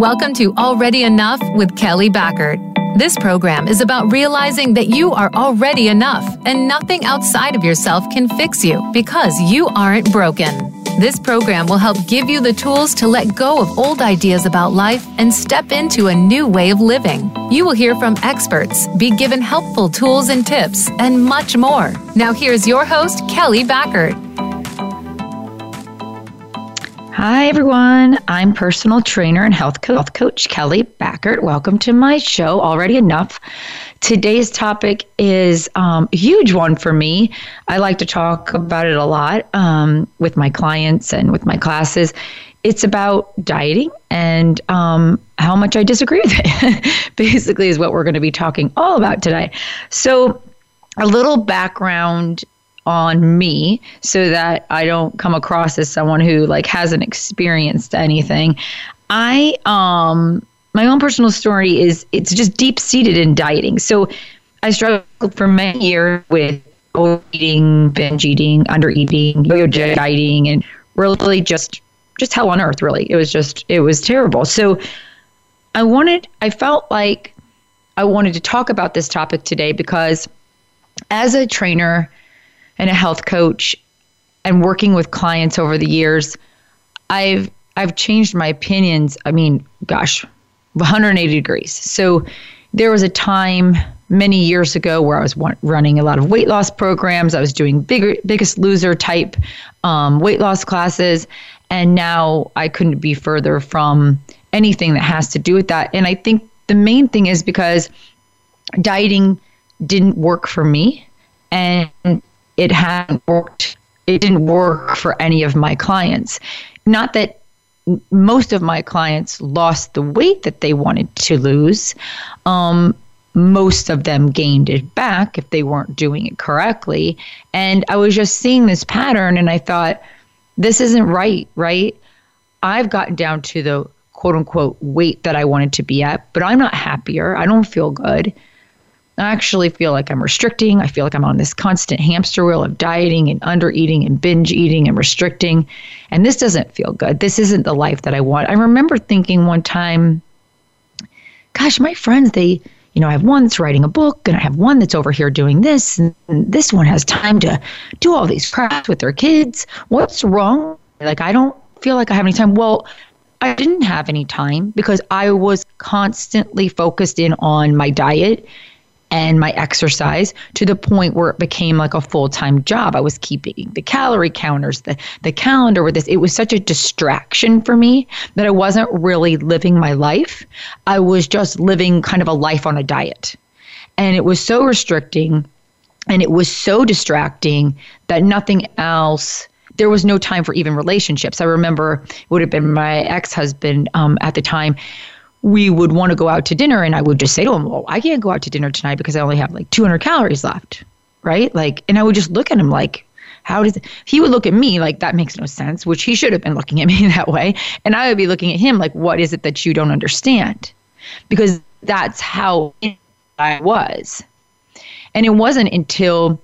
Welcome to Already Enough with Kelly Backert. This program is about realizing that you are already enough and nothing outside of yourself can fix you because you aren't broken. This program will help give you the tools to let go of old ideas about life and step into a new way of living. You will hear from experts, be given helpful tools and tips, and much more. Now, here's your host, Kelly Backert. Hi, everyone. I'm personal trainer and health, health coach Kelly Backert. Welcome to my show, Already Enough. Today's topic is um, a huge one for me. I like to talk about it a lot um, with my clients and with my classes. It's about dieting and um, how much I disagree with it, basically, is what we're going to be talking all about today. So, a little background on me so that I don't come across as someone who like hasn't experienced anything. I um my own personal story is it's just deep seated in dieting. So I struggled for many years with overeating, binge eating, under eating, yo-yo dieting, and really just just hell on earth. Really, it was just it was terrible. So I wanted, I felt like I wanted to talk about this topic today because as a trainer and a health coach and working with clients over the years, I've I've changed my opinions. I mean, gosh, 180 degrees. So there was a time many years ago where I was running a lot of weight loss programs. I was doing bigger, biggest loser type um, weight loss classes, and now I couldn't be further from anything that has to do with that. And I think the main thing is because dieting didn't work for me, and it hadn't worked. It didn't work for any of my clients. Not that most of my clients lost the weight that they wanted to lose. Um, most of them gained it back if they weren't doing it correctly. And I was just seeing this pattern and I thought, this isn't right, right? I've gotten down to the quote unquote weight that I wanted to be at, but I'm not happier. I don't feel good. I actually feel like I'm restricting. I feel like I'm on this constant hamster wheel of dieting and under eating and binge eating and restricting. And this doesn't feel good. This isn't the life that I want. I remember thinking one time, gosh, my friends, they, you know, I have one that's writing a book and I have one that's over here doing this. And this one has time to do all these crafts with their kids. What's wrong? Like, I don't feel like I have any time. Well, I didn't have any time because I was constantly focused in on my diet and my exercise to the point where it became like a full-time job. I was keeping the calorie counters, the the calendar with this. It was such a distraction for me that I wasn't really living my life. I was just living kind of a life on a diet. And it was so restricting and it was so distracting that nothing else there was no time for even relationships. I remember it would have been my ex-husband um, at the time we would want to go out to dinner and I would just say to him, Well, I can't go out to dinner tonight because I only have like 200 calories left. Right. Like, and I would just look at him like, how does he would look at me like that makes no sense, which he should have been looking at me that way. And I would be looking at him like, what is it that you don't understand? Because that's how I was. And it wasn't until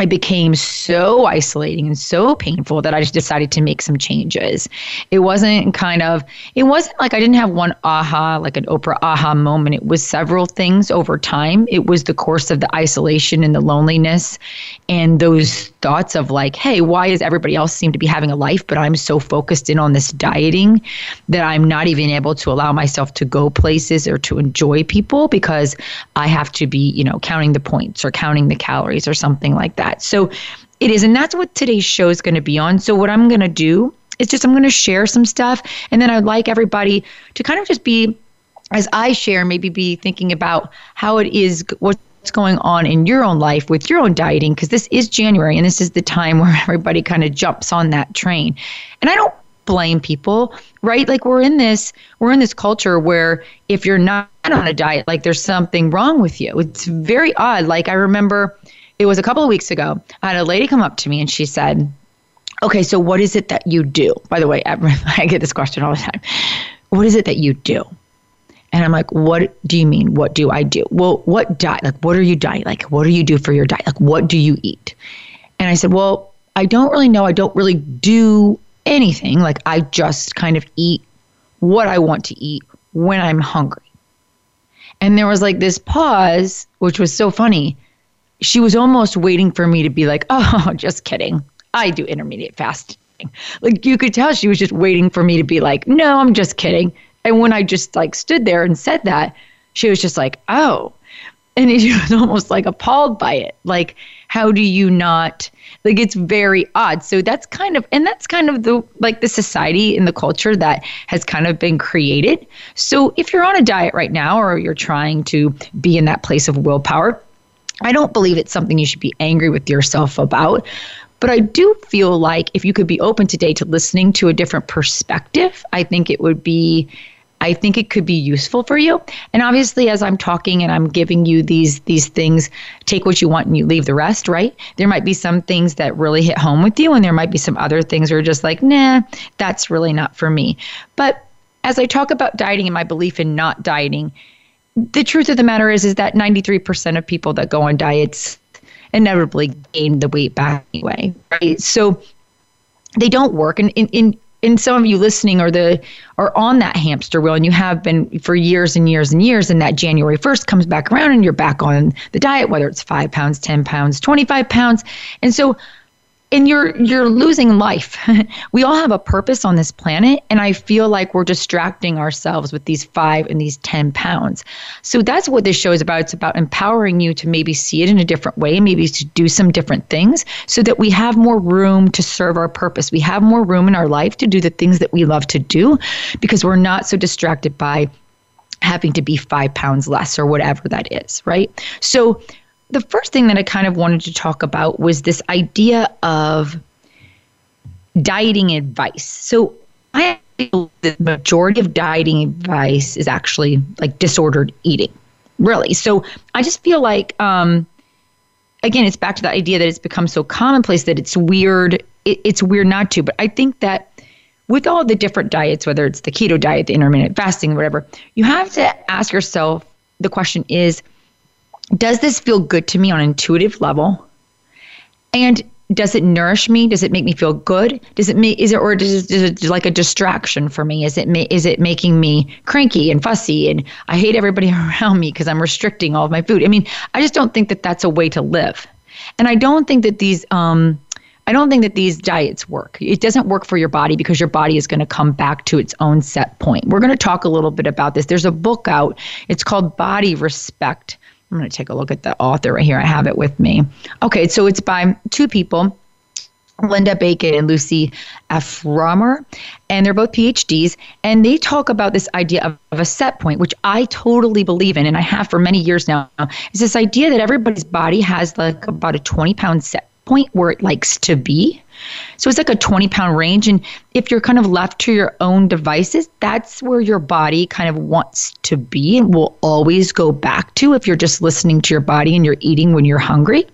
it became so isolating and so painful that I just decided to make some changes. It wasn't kind of, it wasn't like I didn't have one aha, like an Oprah aha moment. It was several things over time. It was the course of the isolation and the loneliness and those thoughts of like, hey, why does everybody else seem to be having a life, but I'm so focused in on this dieting that I'm not even able to allow myself to go places or to enjoy people because I have to be, you know, counting the points or counting the calories or something like that that. So it is. And that's what today's show is going to be on. So what I'm going to do is just I'm going to share some stuff. And then I'd like everybody to kind of just be, as I share, maybe be thinking about how it is, what's going on in your own life with your own dieting, because this is January and this is the time where everybody kind of jumps on that train. And I don't blame people right like we're in this we're in this culture where if you're not on a diet like there's something wrong with you it's very odd like i remember it was a couple of weeks ago. I had a lady come up to me and she said, Okay, so what is it that you do? By the way, I get this question all the time. What is it that you do? And I'm like, what do you mean? What do I do? Well, what diet? Like, what are you dieting? Like, what do you do for your diet? Like, what do you eat? And I said, well, I don't really know. I don't really do anything. Like, I just kind of eat what I want to eat when I'm hungry. And there was like this pause, which was so funny. She was almost waiting for me to be like, oh, just kidding. I do intermediate fasting. Like you could tell she was just waiting for me to be like, no, I'm just kidding. And when I just like stood there and said that, she was just like, oh. And she was almost like appalled by it. Like, how do you not like it's very odd so that's kind of and that's kind of the like the society and the culture that has kind of been created so if you're on a diet right now or you're trying to be in that place of willpower i don't believe it's something you should be angry with yourself about but I do feel like if you could be open today to listening to a different perspective, I think it would be I think it could be useful for you. And obviously, as I'm talking and I'm giving you these these things, take what you want and you leave the rest, right? There might be some things that really hit home with you, and there might be some other things where you're just like, nah, that's really not for me. But as I talk about dieting and my belief in not dieting, the truth of the matter is is that 93% of people that go on diets inevitably gain the weight back anyway, right? So they don't work. And in, in and some of you listening are the are on that hamster wheel and you have been for years and years and years and that january 1st comes back around and you're back on the diet whether it's five pounds 10 pounds 25 pounds and so and you're you're losing life. we all have a purpose on this planet, and I feel like we're distracting ourselves with these five and these ten pounds. So that's what this show is about. It's about empowering you to maybe see it in a different way, maybe to do some different things, so that we have more room to serve our purpose. We have more room in our life to do the things that we love to do, because we're not so distracted by having to be five pounds less or whatever that is, right? So the first thing that I kind of wanted to talk about was this idea of dieting advice. So I feel the majority of dieting advice is actually like disordered eating, really. So I just feel like, um, again, it's back to the idea that it's become so commonplace that it's weird. It, it's weird not to, but I think that with all the different diets, whether it's the keto diet, the intermittent fasting, whatever, you have to ask yourself the question is, does this feel good to me on an intuitive level? And does it nourish me? Does it make me feel good? Does it make is it or is it like a distraction for me? Is it is it making me cranky and fussy and I hate everybody around me because I'm restricting all of my food? I mean, I just don't think that that's a way to live, and I don't think that these um, I don't think that these diets work. It doesn't work for your body because your body is going to come back to its own set point. We're going to talk a little bit about this. There's a book out. It's called Body Respect I'm going to take a look at the author right here. I have it with me. Okay, so it's by two people. Linda Bacon and Lucy Aphramor, and they're both PhDs, and they talk about this idea of, of, a set point, which I totally believe in, and I have for many years now. Is this idea that everybody's body has like about a 20 pound set point where it likes to be. So it's like a 20 pound range. And if you're kind of left to your own devices, that's where your body kind of wants to be and will always go back to if you're just listening to your body and you're eating when you're hungry.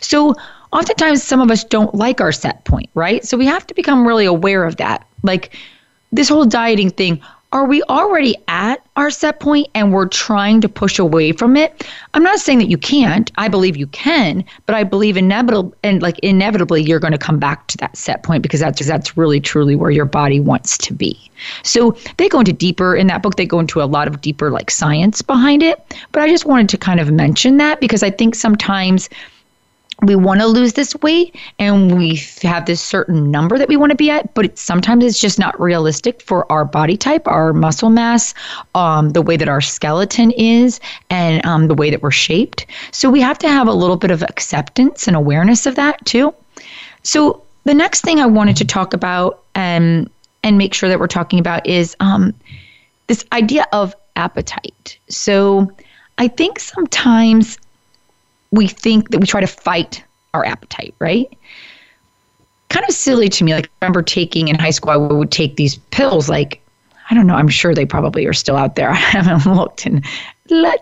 So oftentimes some of us don't like our set point, right? So we have to become really aware of that. Like this whole dieting thing, are we already at our set point and we're trying to push away from it? I'm not saying that you can't. I believe you can, but I believe inevitable and like inevitably you're going to come back to that set point because that's that's really truly where your body wants to be. So they go into deeper in that book. They go into a lot of deeper like science behind it. But I just wanted to kind of mention that because I think sometimes we want to lose this weight and we have this certain number that we want to be at but sometimes it's just not realistic for our body type our muscle mass um, the way that our skeleton is and um, the way that we're shaped. So we have to have a little bit of acceptance and awareness of that too. So the next thing i wanted to talk about and um, and make sure that we're talking about is um, this idea of appetite. So i think sometimes we think that we try to fight our appetite, right? Kind of silly to me. Like, I remember taking in high school, I would take these pills, like, I don't know, I'm sure they probably are still out there. I haven't looked in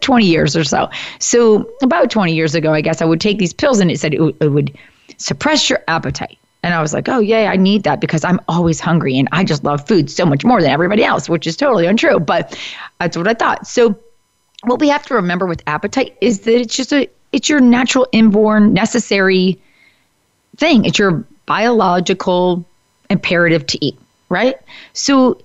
20 years or so. So, about 20 years ago, I guess I would take these pills and it said it, it would suppress your appetite. And I was like, oh, yeah, I need that because I'm always hungry and I just love food so much more than everybody else, which is totally untrue. But that's what I thought. So, what we have to remember with appetite is that it's just a it's your natural inborn necessary thing. It's your biological imperative to eat, right? So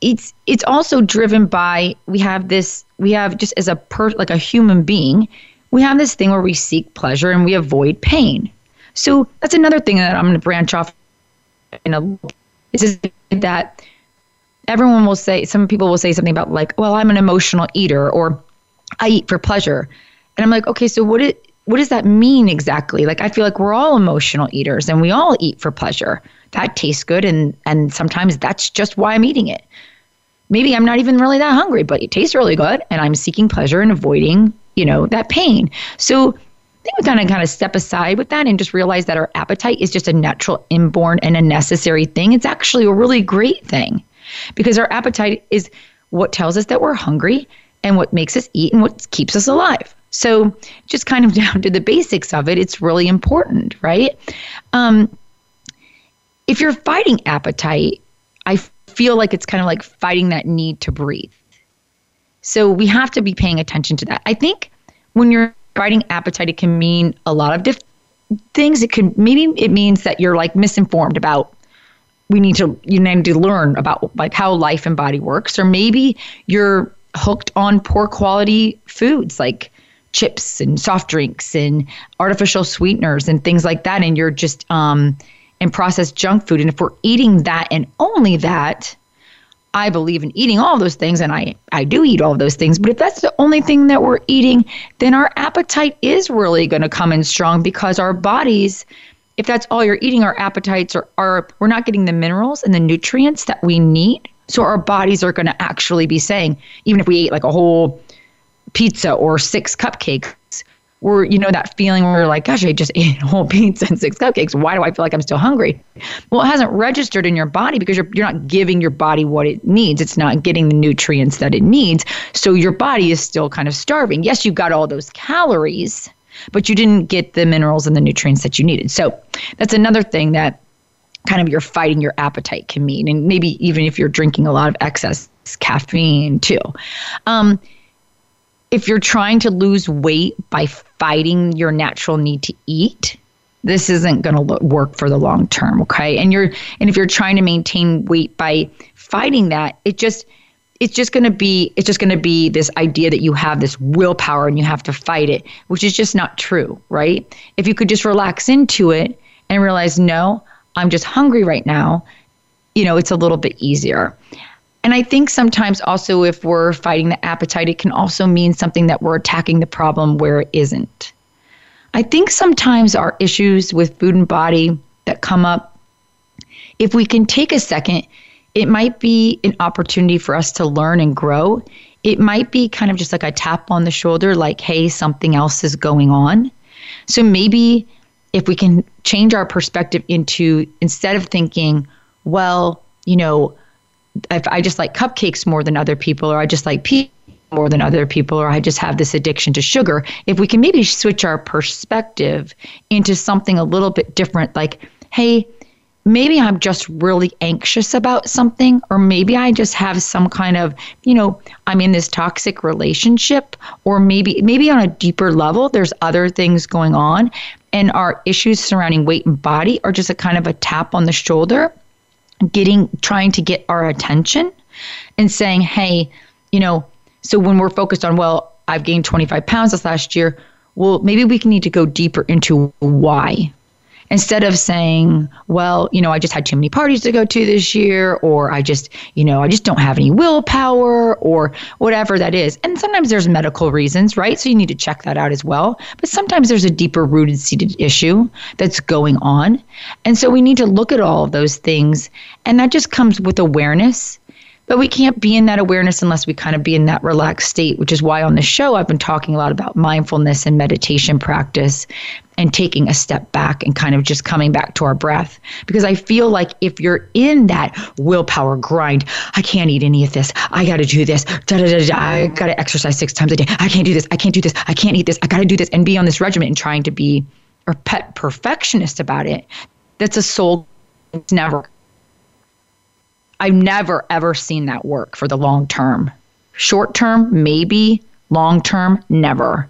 it's it's also driven by we have this we have just as a per like a human being we have this thing where we seek pleasure and we avoid pain so that's another thing that i'm going to branch off in a is that everyone will say some people will say something about like well i'm an emotional eater or i eat for pleasure and i'm like okay so what it what does that mean exactly like i feel like we're all emotional eaters and we all eat for pleasure that tastes good and and sometimes that's just why i'm eating it maybe I'm not even really that hungry, but it tastes really good and I'm seeking pleasure and avoiding, you know, that pain. So I think we kind of kind of step aside with that and just realize that our appetite is just a natural inborn and a necessary thing. It's actually a really great thing because our appetite is what tells us that we're hungry and what makes us eat and what keeps us alive. So just kind of down to the basics of it, it's really important, right? Um, if you're fighting appetite, I feel like it's kind of like fighting that need to breathe. So we have to be paying attention to that. I think when you're fighting appetite, it can mean a lot of different things. It could maybe it means that you're like misinformed about we need to you need to learn about like how life and body works, or maybe you're hooked on poor quality foods like chips and soft drinks and artificial sweeteners and things like that, and you're just um and processed junk food. And if we're eating that and only that, I believe in eating all those things, and I, I do eat all those things. But if that's the only thing that we're eating, then our appetite is really going to come in strong because our bodies, if that's all you're eating, our appetites are, are we're not getting the minerals and the nutrients that we need. So our bodies are going to actually be saying, even if we ate like a whole pizza or six cupcakes, we're, you know, that feeling where you're like, gosh, I just ate a whole pizza and six cupcakes. Why do I feel like I'm still hungry? Well, it hasn't registered in your body because you're, you're not giving your body what it needs. It's not getting the nutrients that it needs. So your body is still kind of starving. Yes, you got all those calories, but you didn't get the minerals and the nutrients that you needed. So that's another thing that kind of you're fighting your appetite can mean. And maybe even if you're drinking a lot of excess caffeine too. Um, if you're trying to lose weight by fighting your natural need to eat, this isn't going to work for the long term, okay? And you're and if you're trying to maintain weight by fighting that, it just it's just going to be it's just going to be this idea that you have this willpower and you have to fight it, which is just not true, right? If you could just relax into it and realize, no, I'm just hungry right now, you know, it's a little bit easier. And I think sometimes also if we're fighting the appetite, it can also mean something that we're attacking the problem where it isn't. I think sometimes our issues with food and body that come up, if we can take a second, it might be an opportunity for us to learn and grow. It might be kind of just like a tap on the shoulder, like, hey, something else is going on. So maybe if we can change our perspective into instead of thinking, well, you know, if I just like cupcakes more than other people, or I just like pizza more than other people, or I just have this addiction to sugar, if we can maybe switch our perspective into something a little bit different, like, hey, maybe I'm just really anxious about something, or maybe I just have some kind of, you know, I'm in this toxic relationship, or maybe maybe on a deeper level, there's other things going on, and our issues surrounding weight and body are just a kind of a tap on the shoulder getting trying to get our attention and saying, hey, you know, so when we're focused on, well, I've gained 25 pounds this last year, well, maybe we can need to go deeper into why instead of saying, well, you know, I just had too many parties to go to this year, or I just, you know, I just don't have any willpower, or whatever that is. And sometimes there's medical reasons, right? So you need to check that out as well. But sometimes there's a deeper rooted seated issue that's going on. And so we need to look at all of those things. And that just comes with awareness but we can't be in that awareness unless we kind of be in that relaxed state, which is why on the show I've been talking a lot about mindfulness and meditation practice and taking a step back and kind of just coming back to our breath. Because I feel like if you're in that willpower grind, I can't eat any of this. I got to do this. Da, da, da, da, I got to exercise six times a day. I can't do this. I can't do this. I can't eat this. I got to do this and be on this regimen and trying to be a pet perfectionist about it. That's a soul. It's never I've never ever seen that work for the long term. Short term, maybe. Long term, never.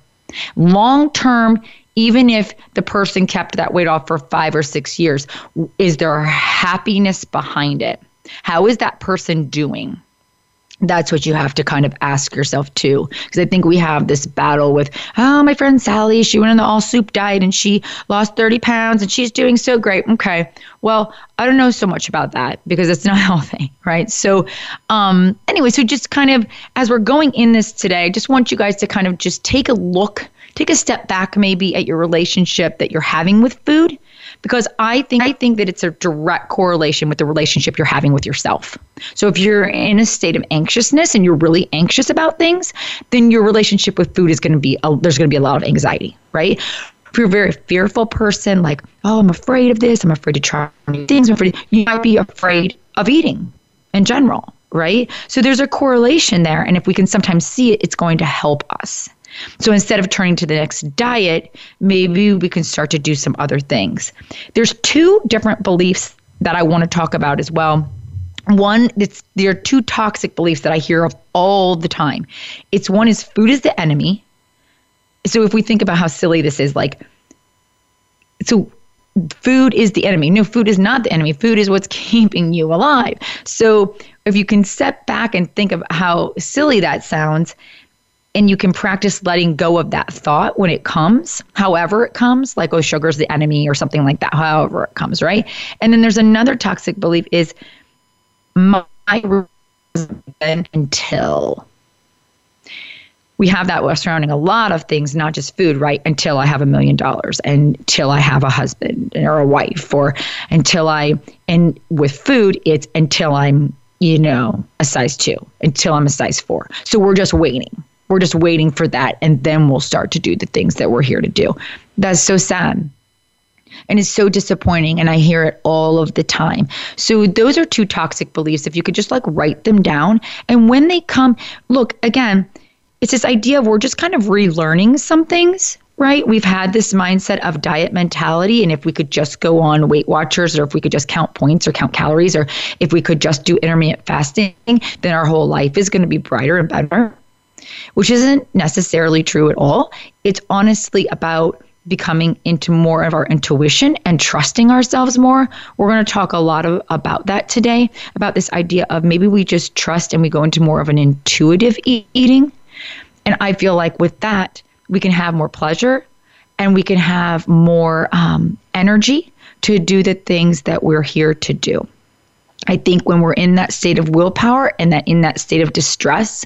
Long term, even if the person kept that weight off for five or six years, is there happiness behind it? How is that person doing? That's what you have to kind of ask yourself too. Because i think we have this battle with oh my friend sally she went on the all soup diet and she lost 30 pounds and she's doing so great. Okay. Well i don't know so much about that because it's not healthy right? So um anyway so just kind of as we're going in this today i just want you guys to kind of just take a look take a step back maybe at your relationship that you're having with food because I think I think that it's a direct correlation with the relationship you're having with yourself. So if you're in a state of anxiousness and you're really anxious about things, then your relationship with food is going to be a, there's going to be a lot of anxiety, right? If you're a very fearful person, like oh I'm afraid of this, I'm afraid to try new things, I'm afraid, you might be afraid of eating in general, right? So there's a correlation there, and if we can sometimes see it, it's going to help us. So instead of turning to the next diet, maybe we can start to do some other things. There's two different beliefs that I want to talk about as well. One, it's there are two toxic beliefs that I hear of all the time. It's one is food is the enemy. So if we think about how silly this is, like so food is the enemy. No, food is not the enemy. Food is what's keeping you alive. So if you can step back and think of how silly that sounds, and you can practice letting go of that thought when it comes, however it comes, like, oh, sugar's the enemy or something like that, however it comes, right? And then there's another toxic belief is my until. We have that surrounding a lot of things, not just food, right? Until I have a million dollars, until I have a husband or a wife, or until I, and with food, it's until I'm, you know, a size two, until I'm a size four. So we're just waiting we're just waiting for that, and then we'll start to do the things that we're here to do. That's so sad. And it's so disappointing, and I hear it all of the time. So, those are two toxic beliefs. If you could just like write them down, and when they come, look again, it's this idea of we're just kind of relearning some things right? We've had this mindset of diet mentality. And if we could just go on Weight Watchers, or if we could just count points or count calories, or if we could just do intermittent fasting, then our whole life is going to be brighter and better which isn't necessarily true at all. It's honestly about becoming into more of our intuition and trusting ourselves more. We're going to talk a lot of, about that today, about this idea of maybe we just trust and we go into more of an intuitive e- eating. And I feel like with that, we can have more pleasure and we can have more um, energy to do the things that we're here to do. I think when we're in that state of willpower and that in that state of distress,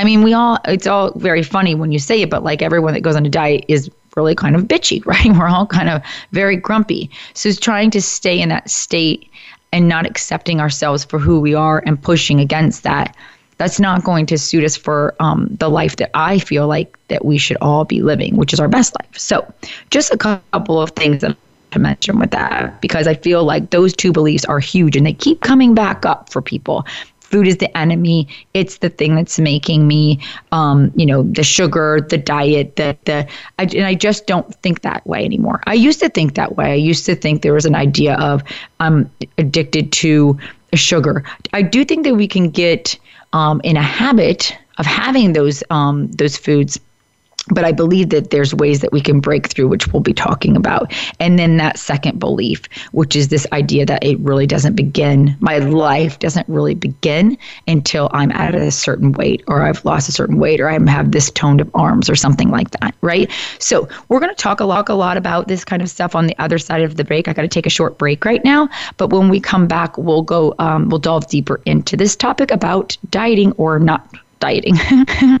I mean, we all, it's all very funny when you say it, but like everyone that goes on a diet is really kind of bitchy, right? We're all kind of very grumpy. So it's trying to stay in that state and not accepting ourselves for who we are and pushing against that. That's not going to suit us for um, the life that I feel like that we should all be living, which is our best life. So, just a couple of things that to mention with that because I feel like those two beliefs are huge and they keep coming back up for people food is the enemy. It's the thing that's making me, um, you know, the sugar, the diet, the the. I, and I just don't think that way anymore. I used to think that way. I used to think there was an idea of I'm addicted to sugar. I do think that we can get um, in a habit of having those um, those foods but I believe that there's ways that we can break through, which we'll be talking about. And then that second belief, which is this idea that it really doesn't begin, my life doesn't really begin until I'm at a certain weight or I've lost a certain weight or I have this toned of arms or something like that, right? So we're going to talk a lot, a lot about this kind of stuff on the other side of the break. I got to take a short break right now, but when we come back, we'll go, um, we'll delve deeper into this topic about dieting or not dieting.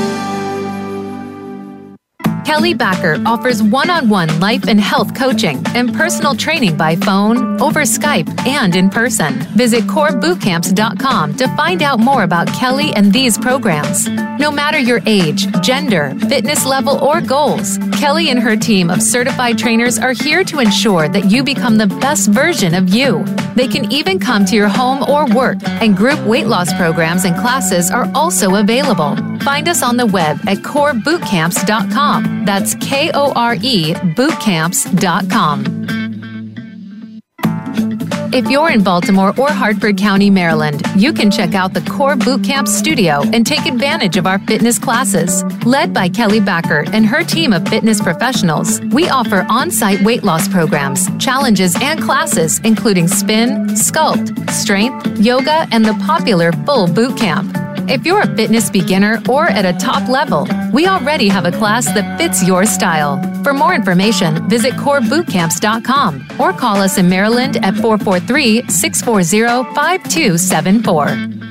Kelly Backer offers one on one life and health coaching and personal training by phone, over Skype, and in person. Visit korebootcamps.com to find out more about Kelly and these programs. No matter your age, gender, fitness level, or goals, Kelly and her team of certified trainers are here to ensure that you become the best version of you. They can even come to your home or work, and group weight loss programs and classes are also available. Find us on the web at korebootcamps.com. That's K O R E bootcamps.com. If you're in Baltimore or Harford County, Maryland, you can check out the Kore Bootcamp studio and take advantage of our fitness classes. Led by Kelly Backer and her team of fitness professionals, we offer on site weight loss programs, challenges, and classes, including spin, sculpt, strength, yoga, and the popular full boot camp. If you're a fitness beginner or at a top level, we already have a class that fits your style. For more information, visit korebootcamps.com or call us in Maryland at 443 640 5274.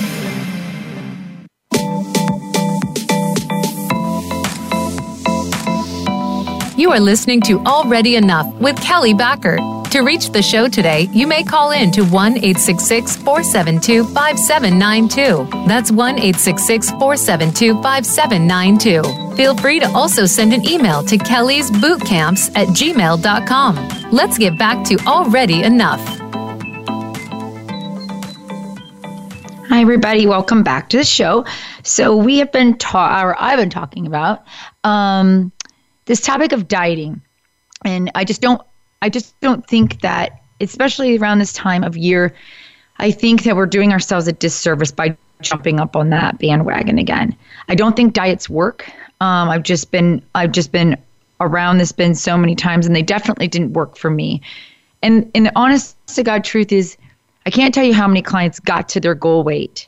You are listening to Already Enough with Kelly Backer. To reach the show today, you may call in to 1 866 472 5792. That's 1 866 472 5792. Feel free to also send an email to Kelly's Bootcamps at gmail.com. Let's get back to Already Enough. Hi, everybody. Welcome back to the show. So we have been taught, or I've been talking about, um, this topic of dieting and i just don't i just don't think that especially around this time of year i think that we're doing ourselves a disservice by jumping up on that bandwagon again. I don't think diets work. Um, i've just been i've just been around this been so many times and they definitely didn't work for me. And and the honest to god truth is i can't tell you how many clients got to their goal weight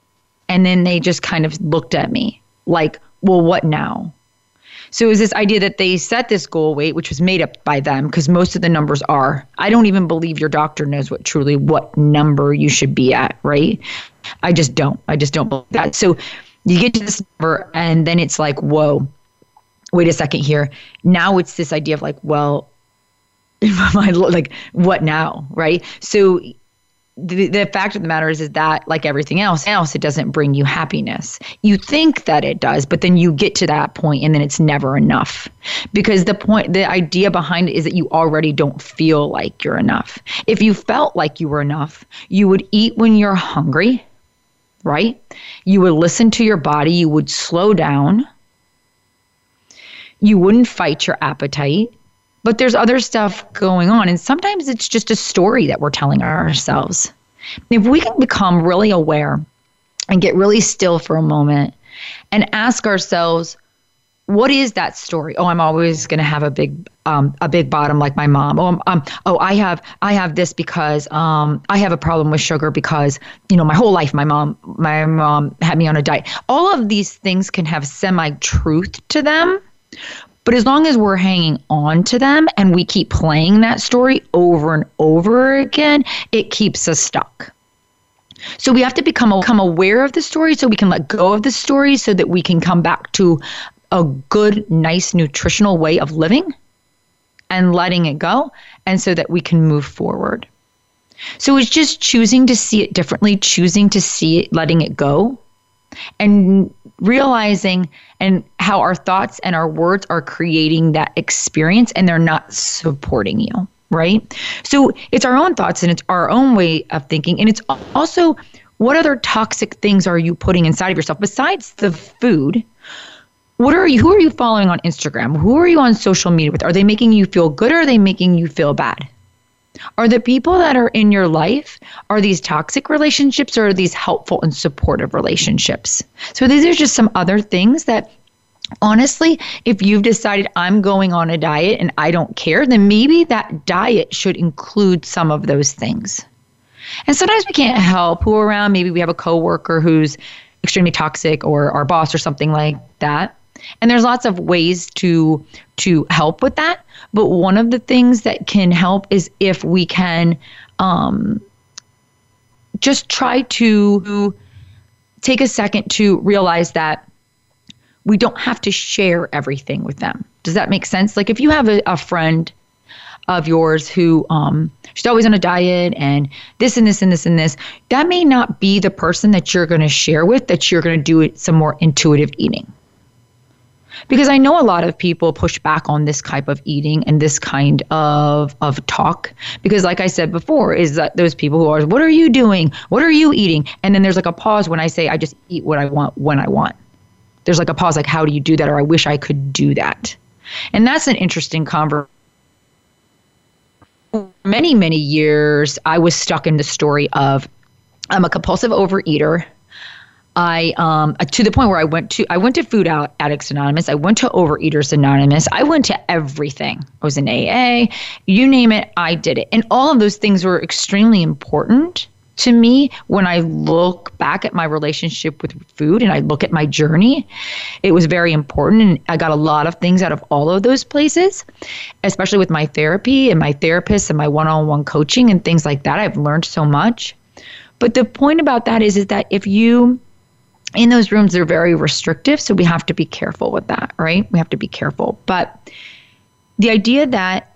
and then they just kind of looked at me like well what now so it was this idea that they set this goal weight, which was made up by them, because most of the numbers are. I don't even believe your doctor knows what truly what number you should be at, right? I just don't. I just don't believe that. So you get to this number, and then it's like, whoa, wait a second here. Now it's this idea of like, well, my like what now, right? So the, the fact of the matter is is that like everything else else it doesn't bring you happiness. You think that it does but then you get to that point and then it's never enough. Because the point the idea behind it is that you already don't feel like you're enough. If you felt like you were enough you would eat when you're hungry right? You would listen to your body. You would slow down. You wouldn't fight your appetite but there's other stuff going on. And sometimes it's just a story that we're telling ourselves. If we can become really aware and get really still for a moment and ask ourselves, what is that story? Oh, I'm always going to have a big, um, a big bottom like my mom. Oh, um, oh, I have, I have this because um, I have a problem with sugar because you know my whole life my mom, my mom had me on a diet. All of these things can have semi truth to them, but as long as we're hanging on to them and we keep playing that story over and over again, it keeps us stuck. So we have to become, become aware of the story so we can let go of the story so that we can come back to a good, nice, nutritional way of living and letting it go, and so that we can move forward. So it's just choosing to see it differently, choosing to see it, letting it go, and realizing and how our thoughts and our words are creating that experience and they're not supporting you right? So it's our own thoughts and it's our own way of thinking. And it's also what other toxic things are you putting inside of yourself besides the food? What are you who are you following on instagram? Who are you on social media with? Are they making you feel good or are they making you feel bad are the people that are in your life are these toxic relationships or are these helpful and supportive relationships? So these are just some other things that honestly, if you've decided I'm going on a diet and I don't care, then maybe that diet should include some of those things. And sometimes we can't help who around. Maybe we have a coworker who's extremely toxic or our boss or something like that. And there's lots of ways to to help with that. But one of the things that can help is if we can um, just try to take a second to realize that we don't have to share everything with them. Does that make sense? Like if you have a, a friend of yours who um, she's always on a diet and this and this and this and this, that may not be the person that you're going to share with, that you're going to do some more intuitive eating. Because I know a lot of people push back on this type of eating and this kind of, of talk. Because, like I said before, is that those people who are, what are you doing? What are you eating? And then there's like a pause when I say, I just eat what I want when I want. There's like a pause, like, how do you do that? Or I wish I could do that. And that's an interesting conversation many, many years, I was stuck in the story of I'm a compulsive overeater. I um to the point where I went to I went to Food Addicts Anonymous. I went to Overeaters Anonymous. I went to everything. I was in AA, you name it, I did it. And all of those things were extremely important to me when I look back at my relationship with food and I look at my journey. It was very important and I got a lot of things out of all of those places, especially with my therapy and my therapist and my one-on-one coaching and things like that. I've learned so much. But the point about that is is that if you in those rooms they're very restrictive, so we have to be careful with that, right? We have to be careful. But the idea that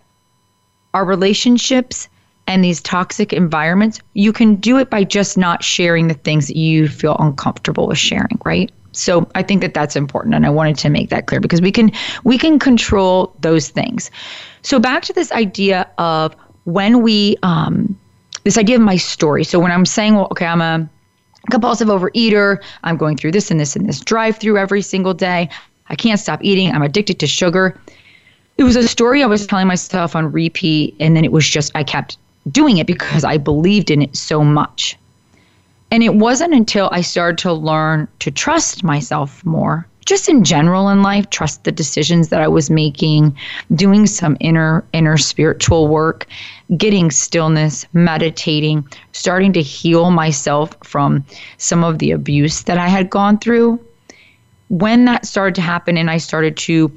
our relationships and these toxic environments, you can do it by just not sharing the things that you feel uncomfortable with sharing, right? So I think that that's important and I wanted to make that clear because we can we can control those things. So back to this idea of when we um this idea of my story. So when I'm saying, well, okay, I'm a compulsive overeater, I'm going through this and this and this drive through every single day. I can't stop eating. I'm addicted to sugar. It was a story I was telling myself on repeat and then it was just I kept doing it because I believed in it so much. And it wasn't until I started to learn to trust myself more, just in general in life, trust the decisions that I was making, doing some inner inner spiritual work, getting stillness, meditating, starting to heal myself from some of the abuse that I had gone through. When that started to happen and I started to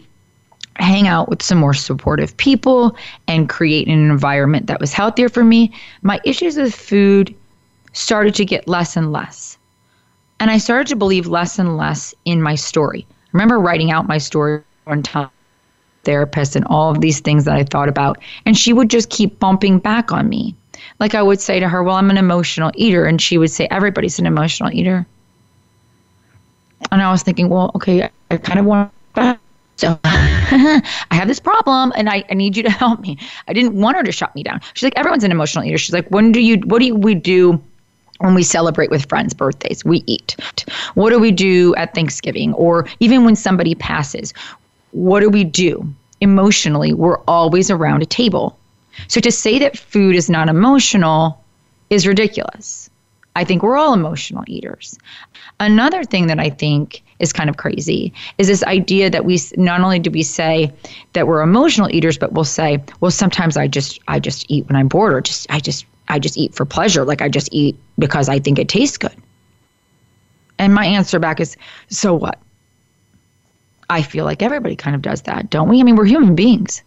hang out with some more supportive people and create an environment that was healthier for me, my issues with food started to get less and less. And I started to believe less and less in my story. I remember writing out my story one time therapist and all of these things that I thought about. And she would just keep bumping back on me. Like I would say to her, Well, I'm an emotional eater. And she would say, Everybody's an emotional eater. And I was thinking, Well, okay, I kind of want so I have this problem and I, I need you to help me. I didn't want her to shut me down. She's like, everyone's an emotional eater. She's like, when do you, what do you, we do when we celebrate with friends' birthdays? We eat. What do we do at Thanksgiving or even when somebody passes? What do we do? Emotionally, we're always around a table. So to say that food is not emotional is ridiculous. I think we're all emotional eaters. Another thing that I think is kind of crazy is this idea that we not only do we say that we're emotional eaters but we'll say well sometimes i just i just eat when i'm bored or just i just i just eat for pleasure. Like i just eat because i think it tastes good. And my answer back is so what? I feel like everybody kind of does that don't we? I mean we're human beings.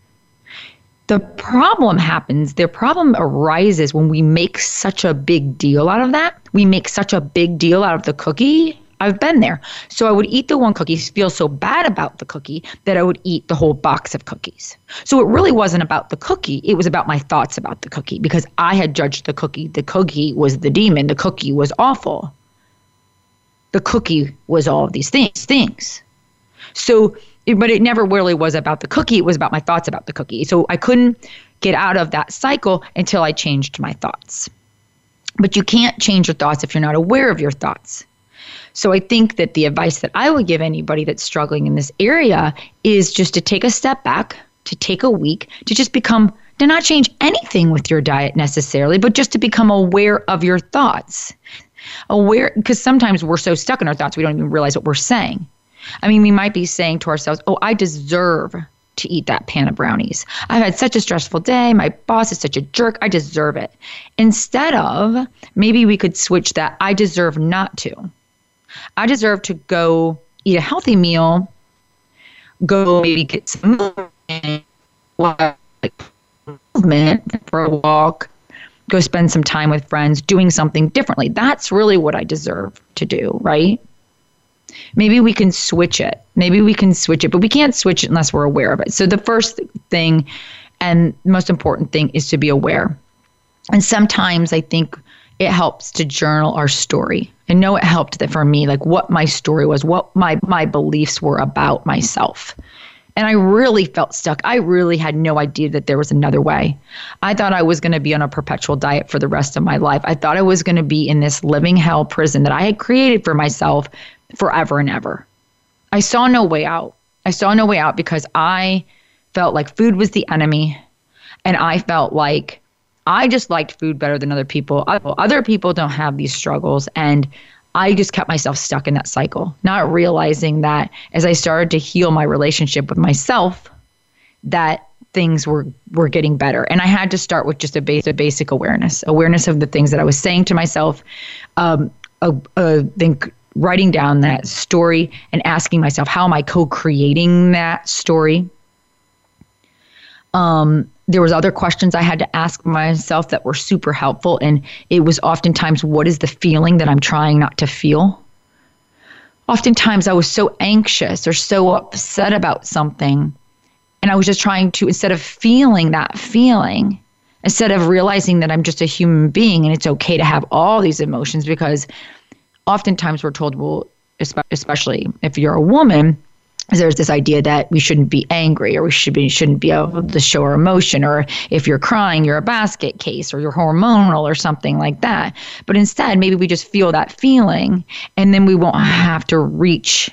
The problem happens, the problem arises when we make such a big deal out of that. We make such a big deal out of the cookie I've been there. So I would eat the one cookie, feel so bad about the cookie that I would eat the whole box of cookies. So it really wasn't about the cookie, it was about my thoughts about the cookie because I had judged the cookie. The cookie was the demon, the cookie was awful. The cookie was all of these things, things. So but it never really was about the cookie, it was about my thoughts about the cookie. So I couldn't get out of that cycle until I changed my thoughts. But you can't change your thoughts if you're not aware of your thoughts. So I think that the advice that I would give anybody that's struggling in this area is just to take a step back, to take a week, to just become, to not change anything with your diet necessarily, but just to become aware of your thoughts. Aware, because sometimes we're so stuck in our thoughts, we don't even realize what we're saying. I mean, we might be saying to ourselves, oh, I deserve to eat that pan of brownies. I've had such a stressful day. My boss is such a jerk. I deserve it. Instead of maybe we could switch that I deserve not to. I deserve to go eat a healthy meal, go maybe get some movement for a walk, go spend some time with friends, doing something differently. That's really what I deserve to do, right? Maybe we can switch it. Maybe we can switch it, but we can't switch it unless we're aware of it. So the first thing And most important thing is to be aware. And sometimes I think it helps to journal our story. I know it helped that for me, like what my story was, what my my beliefs were about myself. And I really felt stuck. I really had no idea that there was another way. I thought I was going to be on a perpetual diet for the rest of my life. I thought I was going to be in this living hell prison that I had created for myself forever and ever. I saw no way out. I saw no way out because I felt like food was the enemy. And I felt like I just liked food better than other people. Other people don't have these struggles. And I just kept myself stuck in that cycle, not realizing that as I started to heal my relationship with myself, that things were were getting better. And I had to start with just a basic basic awareness, awareness of the things that I was saying to myself. Um, uh, uh, think writing down that story and asking myself, how am I co-creating that story? Um, there was other questions I had to ask myself that were super helpful and it was oftentimes what is the feeling that I'm trying not to feel? Oftentimes I was so anxious or so upset about something and I was just trying to instead of feeling that feeling instead of realizing that I'm just a human being and it's okay to have all these emotions because oftentimes we're told well especially if you're a woman there's this idea that we shouldn't be angry or we should be shouldn't be able to show our emotion or if you're crying you're a basket case or you're hormonal or something like that. But instead maybe we just feel that feeling and then we won't have to reach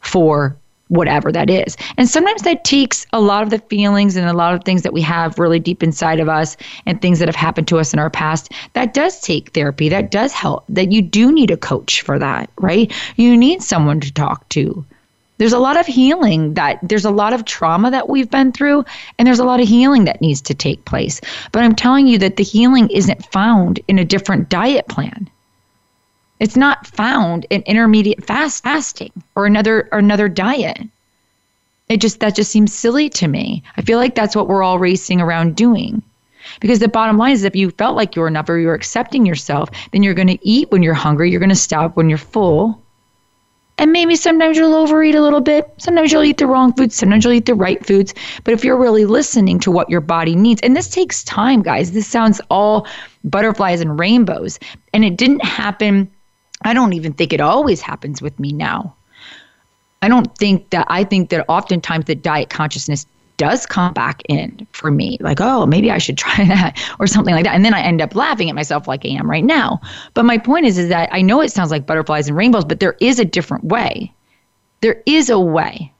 for whatever that is. And sometimes that takes a lot of the feelings and a lot of things that we have really deep inside of us and things that have happened to us in our past that does take therapy that does help that you do need a coach for that right? You need someone to talk to there's a lot of healing that there's a lot of trauma that we've been through, and there's a lot of healing that needs to take place. But I'm telling you that the healing isn't found in a different diet plan. It's not found in intermediate fast fasting or another or another diet. It just that just seems silly to me. I feel like that's what we're all racing around doing. Because the bottom line is if you felt like you're enough or you're accepting yourself, then you're going to eat when you're hungry, you're going to stop when you're full and maybe sometimes you'll overeat a little bit. Sometimes you'll eat the wrong foods. Sometimes you'll eat the right foods. But if you're really listening to what your body needs, and this takes time, guys, this sounds all butterflies and rainbows. And it didn't happen. I don't even think it always happens with me now. I don't think that, I think that oftentimes the diet consciousness does come back in for me like oh maybe i should try that or something like that. And then i end up laughing at myself like i am right now. But my point is is that i know it sounds like butterflies and rainbows but there is a different way. There is a way.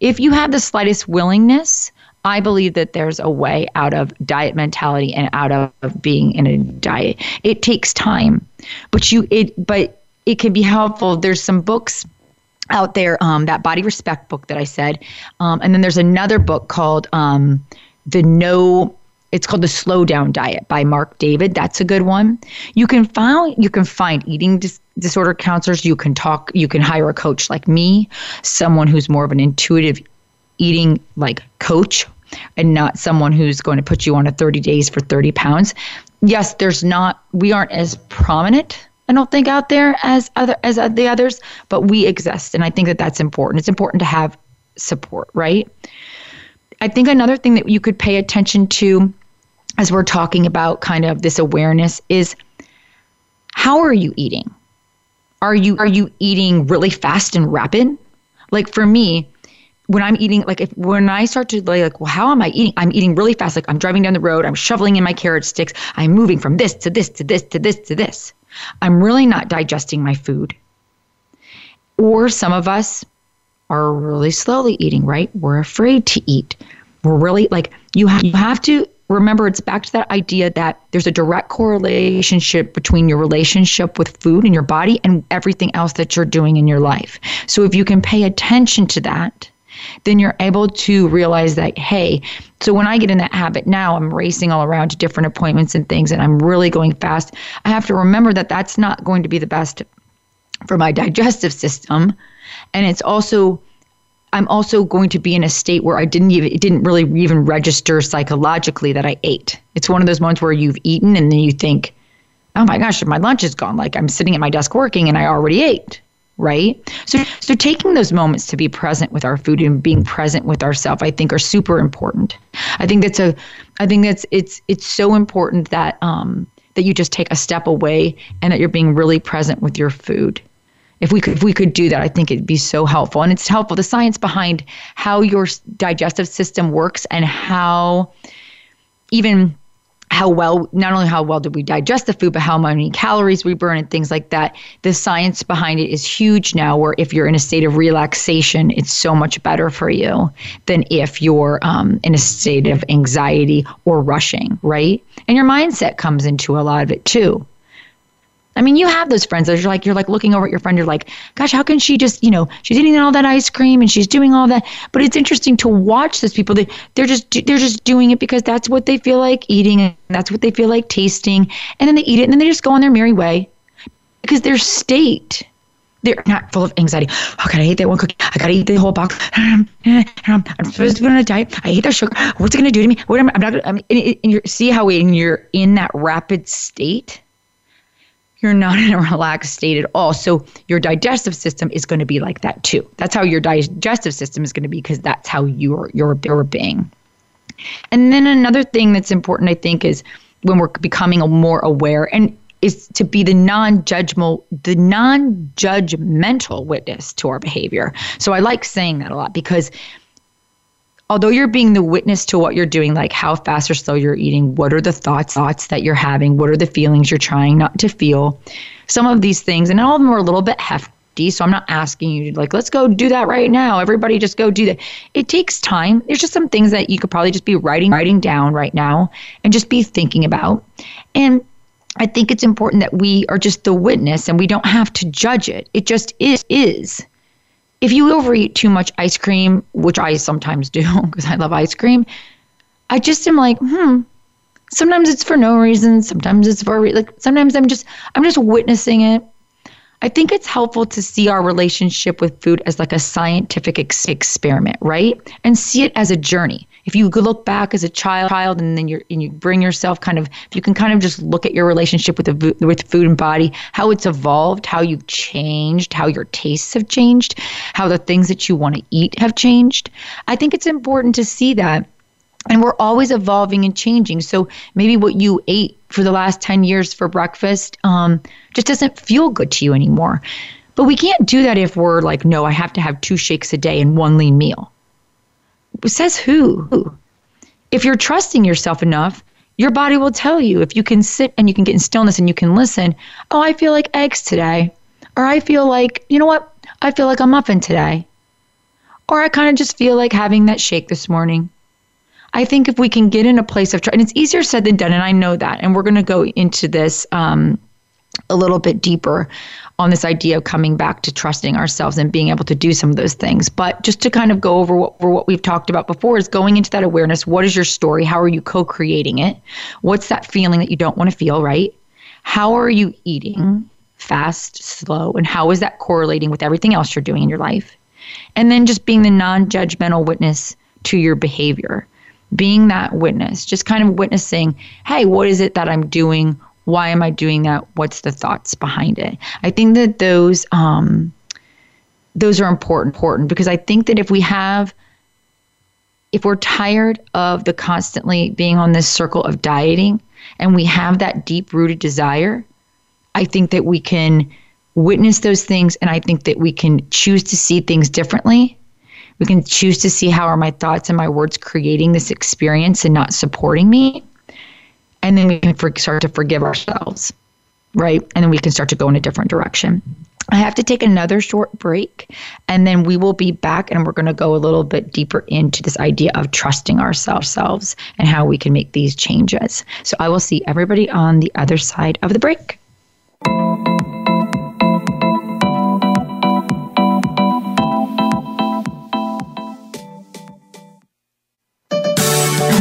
If you have the slightest willingness i believe that there's a way out of diet mentality and out of, being in a diet. It takes time but you it but it can be helpful. There's some books out there um, that body respect book that i said. Um, and then there's another book called um, the no it's called the slow down diet by Marc David. That's a good one. You can find you can find eating dis- disorder counselors. You can talk you can hire a coach like me someone who's more of an intuitive eating like coach and not someone who's going to put you on a 30 days for 30 pounds. Yes there's not we aren't as prominent I don't think out there as other as uh, the others, but we exist, and I think that that's important. It's important to have support, right? I think another thing that you could pay attention to as we're talking about kind of this awareness is how are you eating? Are you are you eating really fast and rapid? Like for me, when I'm eating, like if when I start to like, well, how am I eating? I'm eating really fast. Like I'm driving down the road, I'm shoveling in my carrot sticks, I'm moving from this to this to this to this to this. I'm really not digesting my food. Or some of us are really slowly eating, right? We're afraid to eat. We're really like you have you have to remember it's back to that idea that there's a direct correlation between your relationship with food and your body and everything else that you're doing in your life. So if you can pay attention to that, then you're able to realize that, hey, so when I get in that habit now, I'm racing all around to different appointments and things, and I'm really going fast. I have to remember that that's not going to be the best for my digestive system. And it's also, I'm also going to be in a state where I didn't even, it didn't really even register psychologically that I ate. It's one of those moments where you've eaten and then you think, oh my gosh, my lunch is gone. Like I'm sitting at my desk working and I already ate right? So, so taking those moments to be present with our food and being present with ourselves, I think, are super important. I think that's a, I think that's it's it's so important that um that you just take a step away and that you're being really present with your food. If we could if we could do that, I think it'd be so helpful. And it's helpful the science behind how your digestive system works and how even how well not only how well did we digest the food but how many calories we burn and things like that. The science behind it is huge now where if you're in a state of relaxation it's so much better for you than if you're um, in a state of anxiety or rushing right? And your mindset comes into a lot of it too I mean, you have those friends that you're like, you're like looking over at your friend, you're like, gosh, how can she just, you know, she's eating all that ice cream and she's doing all that. But it's interesting to watch those people. They, they're just, they're just doing it because that's what they feel like eating and that's what they feel like tasting. And then they eat it and then they just go on their merry way because their state, they're not full of anxiety. Oh, God, I gotta that one cookie. I gotta eat the whole box. I'm supposed to be on a diet. I hate that sugar. What's it gonna do to me? What am I? I'm not. Gonna, I mean, and, and you see how when you're in that rapid state, you're not in a relaxed state at all. So your digestive system is going to be like that too. That's how your digestive system is going to be because that's how you're you're, being. And then another thing that's important, I think, is when we're becoming more aware and is to be the non-judgmental the non-judgmental witness to our behavior. So I like saying that a lot because although you're being the witness to what you're doing, like how fast or slow you're eating, what are the thoughts, thoughts that you're having, what are the feelings you're trying not to feel, some of these things, and all of them are a little bit hefty. So I'm not asking you like, let's go do that right now. Everybody just go do that. It takes time. There's just some things that you could probably just be writing, writing down right now and just be thinking about. And I think it's important that we are just the witness and we don't have to judge it. It just is is if you overeat too much ice cream, which I sometimes do because I love ice cream, I just am like, hmm. Sometimes it's for no reason. Sometimes it's for like. Sometimes I'm just I'm just witnessing it. I think it's helpful to see our relationship with food as like a scientific ex- experiment, right? And see it as a journey if you look back as a child, child and then you and you bring yourself kind of, if you can kind of just look at your relationship with the with food and body, how it's evolved, how you've changed, how your tastes have changed, how the things that you want to eat have changed. I think it's important to see that. And we're always evolving and changing. So maybe what you ate for the last 10 years for breakfast um, just doesn't feel good to you anymore. But we can't do that if we're like, no, I have to have two shakes a day and one lean meal says who? If you're trusting yourself enough, your body will tell you. If you can sit and you can get in stillness and you can listen, oh, I feel like eggs today. Or I feel like, you know what? I feel like a muffin today. Or I kind of just feel like having that shake this morning. I think if we can get in a place of trust, and it's easier said than done, and I know that, and we're going to go into this um, a little bit deeper on this idea of coming back to trusting ourselves and being able to do some of those things. But just to kind of go over what, over what we've talked about before is going into that awareness. What is your story? How are you co creating it? What's that feeling that you don't want to feel, right? How are you eating? Fast, slow, and how is that correlating with everything else you're doing in your life? And then just being the non judgmental witness to your behavior, being that witness, just kind of witnessing, hey, what is it that I'm doing? Why am I doing that? What's the thoughts behind it? I think that those um, those are important important because I think that if we have if we're tired of the constantly being on this circle of dieting and we have that deep rooted desire, I think that we can witness those things and I think that we can choose to see things differently. We can choose to see how are my thoughts and my words creating this experience and not supporting me and then we can for, start to forgive ourselves, right? And then we can start to go in a different direction. I have to take another short break and then we will be back and we're going to go a little bit deeper into this idea of trusting ourselves and how we can make these changes. So I will see everybody on the other side of the break.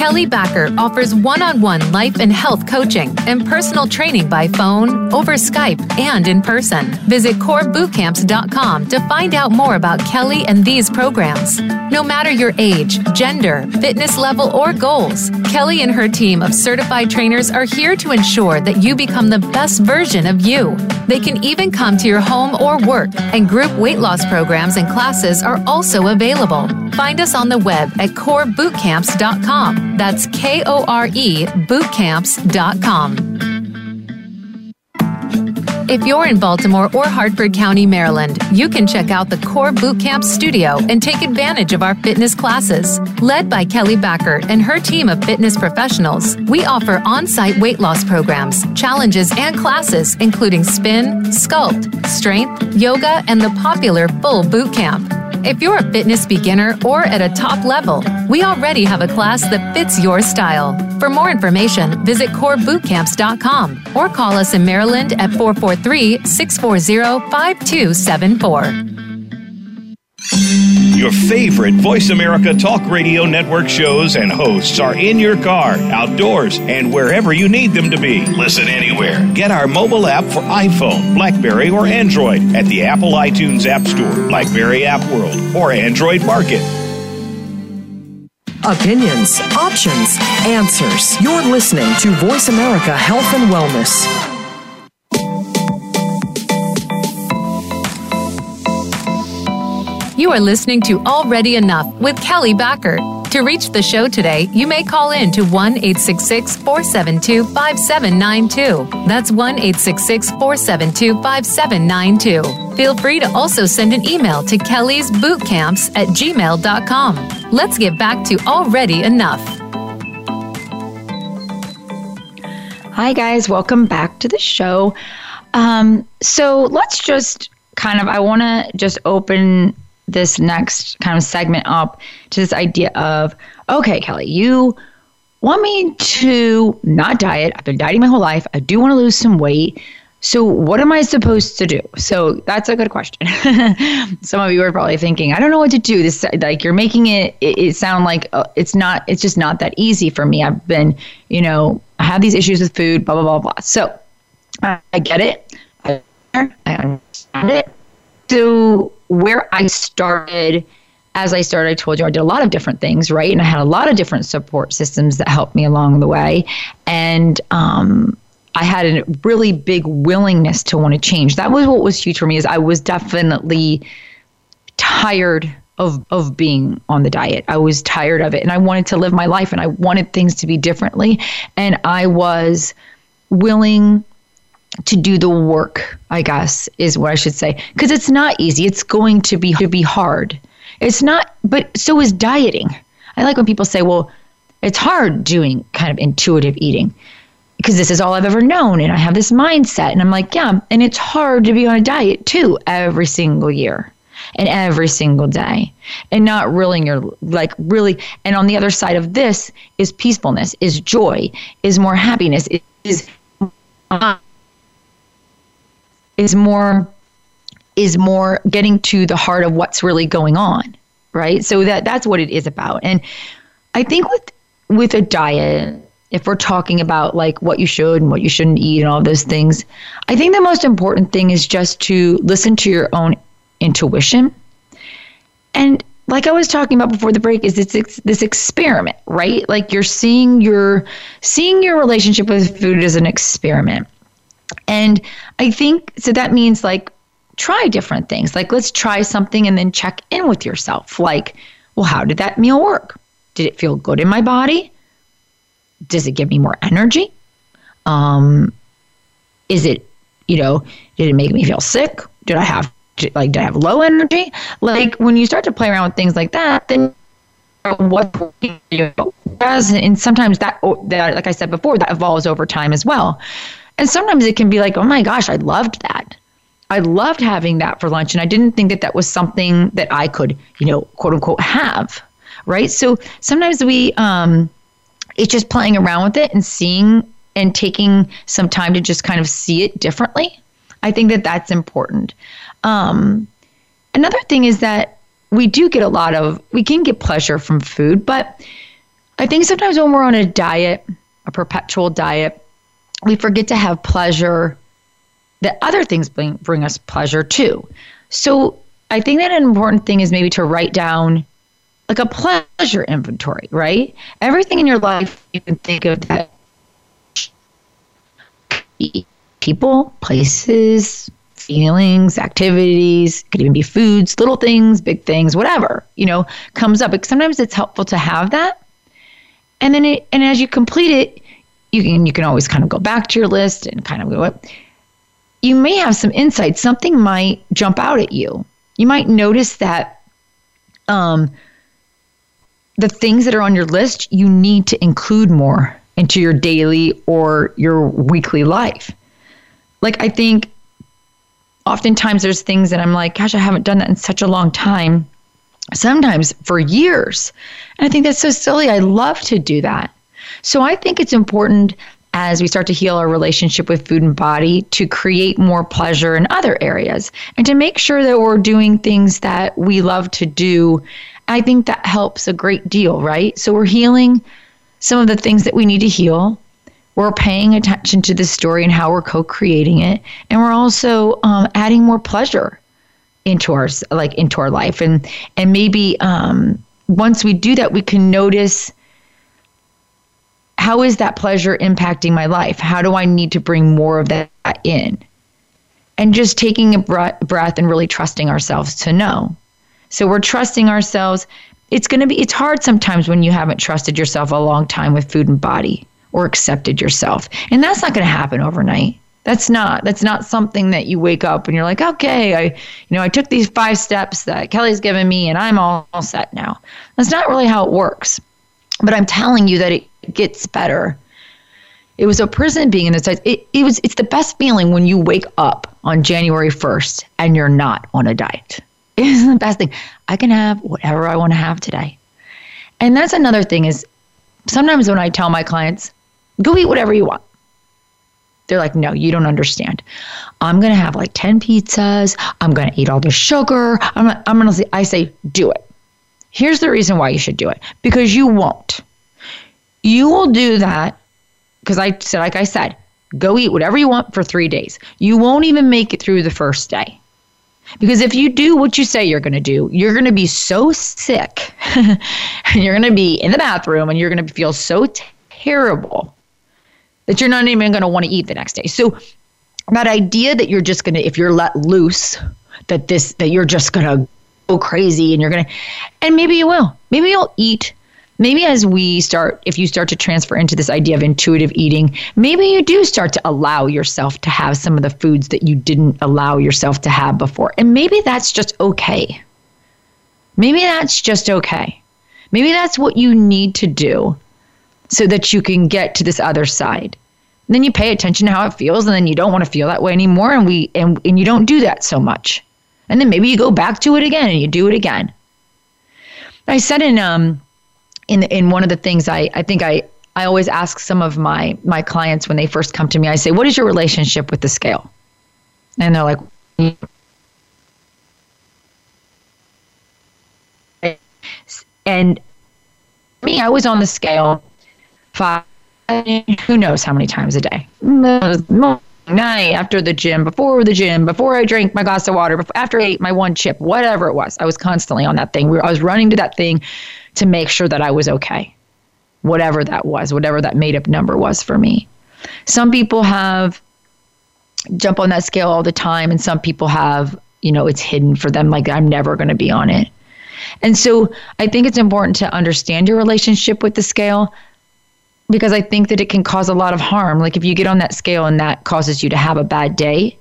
Kelly Backer offers one on one life and health coaching and personal training by phone, over Skype, and in person. Visit korebootcamps.com to find out more about Kelly and these programs. No matter your age, gender, fitness level, or goals, Kelly and her team of certified trainers are here to ensure that you become the best version of you. They can even come to your home or work, and group weight loss programs and classes are also available. Find us on the web at korebootcamps.com. That's K O R E bootcamps.com. If you're in Baltimore or Harford County, Maryland, you can check out the Kore Bootcamp studio and take advantage of our fitness classes. Led by Kelly Backer and her team of fitness professionals, we offer on site weight loss programs, challenges, and classes, including spin, sculpt, strength, yoga, and the popular full boot camp. If you're a fitness beginner or at a top level, we already have a class that fits your style. For more information, visit korebootcamps.com or call us in Maryland at 443 640 5274. Your favorite Voice America Talk Radio Network shows and hosts are in your car, outdoors, and wherever you need them to be. Listen anywhere. Get our mobile app for iPhone, Blackberry, or Android at the Apple iTunes App Store, Blackberry App World, or Android Market. Opinions, options, answers. You're listening to Voice America Health and Wellness. You are listening to Already Enough with Kelly Backer. To reach the show today, you may call in to 1 866 472 5792. That's 1 866 472 5792. Feel free to also send an email to Kelly's Bootcamps at gmail.com. Let's get back to Already Enough. Hi, guys. Welcome back to the show. Um, so let's just kind of, I want to just open this next kind of segment up to this idea of okay, Kelly, you want me to not diet. I've been dieting my whole life. I do want to lose some weight. So, what am I supposed to do? So, that's a good question. some of you are probably thinking, I don't know what to do. This, like, you're making it, it, it sound like uh, it's not, it's just not that easy for me. I've been, you know, I have these issues with food, blah, blah, blah, blah. So, I, I get it. I, I understand it. So, where I started, as I started, I told you I did a lot of different things, right? And I had a lot of different support systems that helped me along the way. And um, I had a really big willingness to want to change. That was what was huge for me is I was definitely tired of of being on the diet. I was tired of it and I wanted to live my life and I wanted things to be differently and I was willing to do the work, I guess, is what I should say. Because it's not easy. It's going to be to be hard. It's not, but so is dieting. I like when people say, well, it's hard doing kind of intuitive eating because this is all I've ever known and I have this mindset. And I'm like, yeah, and it's hard to be on a diet too every single year and every single day and not really your like really and on the other side of this is peacefulness is joy is more happiness is is more is more getting to the heart of what's really going on right so that that's what it is about and i think with with a diet if we're talking about like what you should and what you shouldn't eat and all those things i think the most important thing is just to listen to your own intuition and like I was talking about before the break, is this this experiment, right? Like you're seeing your seeing your relationship with food as an experiment. And I think so that means like try different things. Like let's try something and then check in with yourself. Like, well, how did that meal work? Did it feel good in my body? Does it give me more energy? Um, is it, you know, did it make me feel sick? Did I have like did I have low energy? Like when you start to play around with things like that, then what you know, and sometimes that that like I said before, that evolves over time as well. And sometimes it can be like, oh my gosh, I loved that. I loved having that for lunch. And I didn't think that that was something that I could, you know, quote unquote, have. Right. So sometimes we, um, it's just playing around with it and seeing and taking some time to just kind of see it differently. I think that that's important. Um, another thing is that we do get a lot of, we can get pleasure from food, but I think sometimes when we're on a diet, a perpetual diet, we forget to have pleasure that other things bring, bring us pleasure too. So I think that an important thing is maybe to write down like a pleasure inventory, right? Everything in your life you can think of that people, places, feelings, activities, could even be foods, little things, big things, whatever, you know, comes up. But sometimes it's helpful to have that. And then it, and as you complete it, you can you can always kind of go back to your list and kind of go up. You may have some insight. Something might jump out at you. You might notice that um, the things that are on your list you need to include more into your daily or your weekly life. Like I think oftentimes there's things that I'm like, gosh, I haven't done that in such a long time. Sometimes for years. And I think that's so silly. I love to do that. So I think it's important as we start to heal our relationship with food and body to create more pleasure in other areas and to make sure that we're doing things that we love to do. I think that helps a great deal, right? So we're healing some of the things that we need to heal we're paying attention to the story and how we're co-creating it and we're also um, adding more pleasure into our like into our life and and maybe um, once we do that we can notice how is that pleasure impacting my life how do i need to bring more of that in and just taking a breath and really trusting ourselves to know so we're trusting ourselves it's going to be it's hard sometimes when you haven't trusted yourself a long time with food and body or accepted yourself. And that's not going to happen overnight. That's not that's not something that you wake up and you're like, okay, I you know, I took these five steps that Kelly's given me and I'm all, all set now. That's not really how it works. But I'm telling you that it gets better. It was a prison being in this it, it was it's the best feeling when you wake up on January 1st and you're not on a diet. It is the best thing. I can have whatever I want to have today. And that's another thing is sometimes when I tell my clients, Go eat whatever you want. They're like, no, you don't understand. I'm to have like 10 pizzas. I'm to eat all the sugar. I'm, I'm say, I say, do it. Here's the reason why you should do it because you won't. You will do that because I said, like I said, go eat whatever you want for three days. You won't even make it through the first day. Because if you do what you say you're going to do, you're going to be so sick and you're going to be in the bathroom and you're going to feel so terrible that you're not even going to want to eat the next day. So that idea that you're just going to if you're let loose that this that you're just going to go crazy and you're going to and maybe you will. Maybe you'll eat maybe as we start if you start to transfer into this idea of intuitive eating maybe you do start to allow yourself to have some of the foods that you didn't allow yourself to have before and maybe that's just okay maybe that's just okay maybe that's what you need to do so that you can get to this other side. And then you pay attention to how it feels and then you don't want to feel that way anymore and we and, and you don't do that so much. And then maybe you go back to it again and you do it again. I said in um in in one of the things I I think I I always ask some of my my clients when they first come to me I say what is your relationship with the scale? And they're like and me I was on the scale five, who knows how many times a day. Night after the gym, before the gym, before I drank my glass of water, after I ate my one chip, whatever it was. I was constantly on that thing. I was running to that thing to make sure that I was okay, whatever that was, whatever that made up number was for me. Some people have jump on that scale all the time, and some people have, you know, it's hidden for them, like I'm never going to be on it. And so I think it's important to understand your relationship with the scale because I think that it can cause a lot of harm. Like if you get on that scale and that causes you to have a bad day.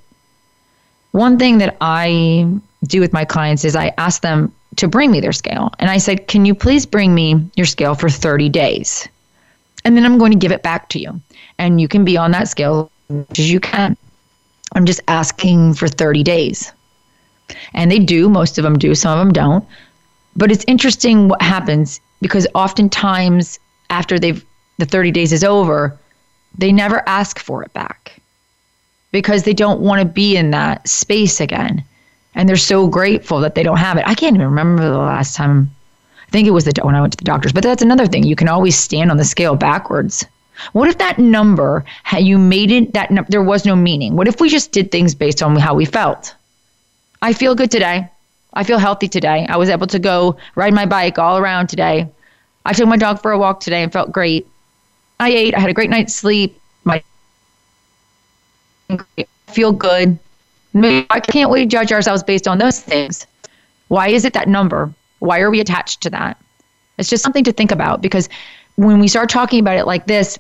One thing that I do with my clients is I ask them to bring me their scale. And I said, Can you please bring me your scale for 30 days? And then I'm going to give it back to you. And you can be on that scale as you can. I'm just asking for 30 days. And they do, most of them do, some of them don't. But it's interesting what happens because oftentimes after they've the 30 days is over, they never ask for it back because they don't want to be in that space again. And they're so grateful that they don't have it. I can't even remember the last time. I think it was the when I went to the doctors. But that's another thing. You can always stand on the scale backwards. What if that number, you made it that no, there was no meaning? What if we just did things based on how we felt? I feel good today. I feel healthy today. I was able to go ride my bike all around today. I took my dog for a walk today and felt great. I ate. I had a great night's sleep. My I feel good. I can't we judge ourselves based on those things. Why is it that number? Why are we attached to that? It's just something to think about because when we start talking about it like this,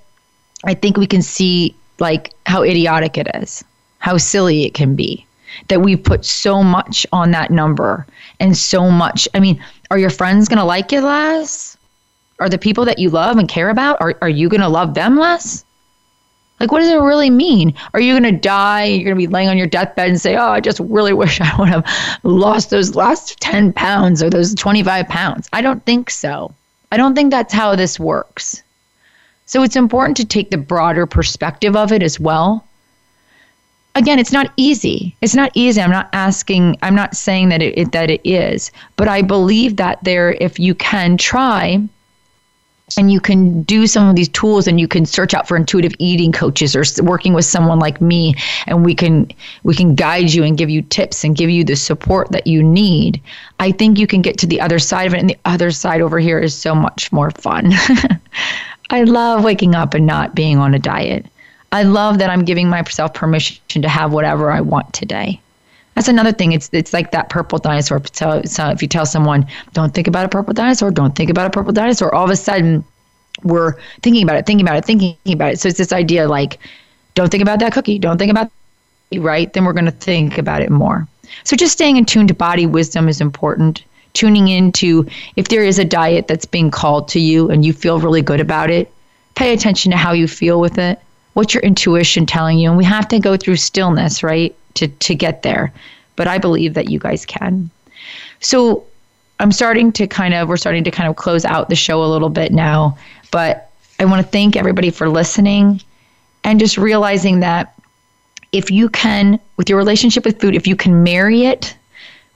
I think we can see like how idiotic it is, how silly it can be that we put so much on that number and so much. I mean, are your friends going to like you less? Are the people that you love and care about, are, are you going to love them less? Like, what does it really mean? Are you going to die? You're going to be laying on your deathbed and say, Oh, I just really wish I would have lost those last 10 pounds or those 25 pounds. I don't think so. I don't think that's how this works. So it's important to take the broader perspective of it as well. Again, it's not easy. It's not easy. I'm not asking, I'm not saying that it, it that it is, but I believe that there, if you can try, and you can do some of these tools and you can search out for intuitive eating coaches or working with someone like me. And we can we can guide you and give you tips and give you the support that you need. I think you can get to the other side of it. And the other side over here is so much more fun. I love waking up and not being on a diet. I love that i'm giving myself permission to have whatever i want today that's another thing. It's it's like that purple dinosaur. So, if you tell someone, don't think about a purple dinosaur, don't think about a purple dinosaur, all of a sudden we're thinking about it, thinking about it, thinking about it. So it's this idea like, don't think about that cookie, don't think about right? Then we're going to think about it more. So just staying in tune to body wisdom is important. Tuning into if there is a diet that's being called to you and you feel really good about it, pay attention to how you feel with it. What's your intuition telling you? And we have to go through stillness, right? To, to get there. But I believe that you guys can. So I'm starting to kind of, we're starting to kind of close out the show a little bit now. But I want to thank everybody for listening and just realizing that if you can, with your relationship with food, if you can marry it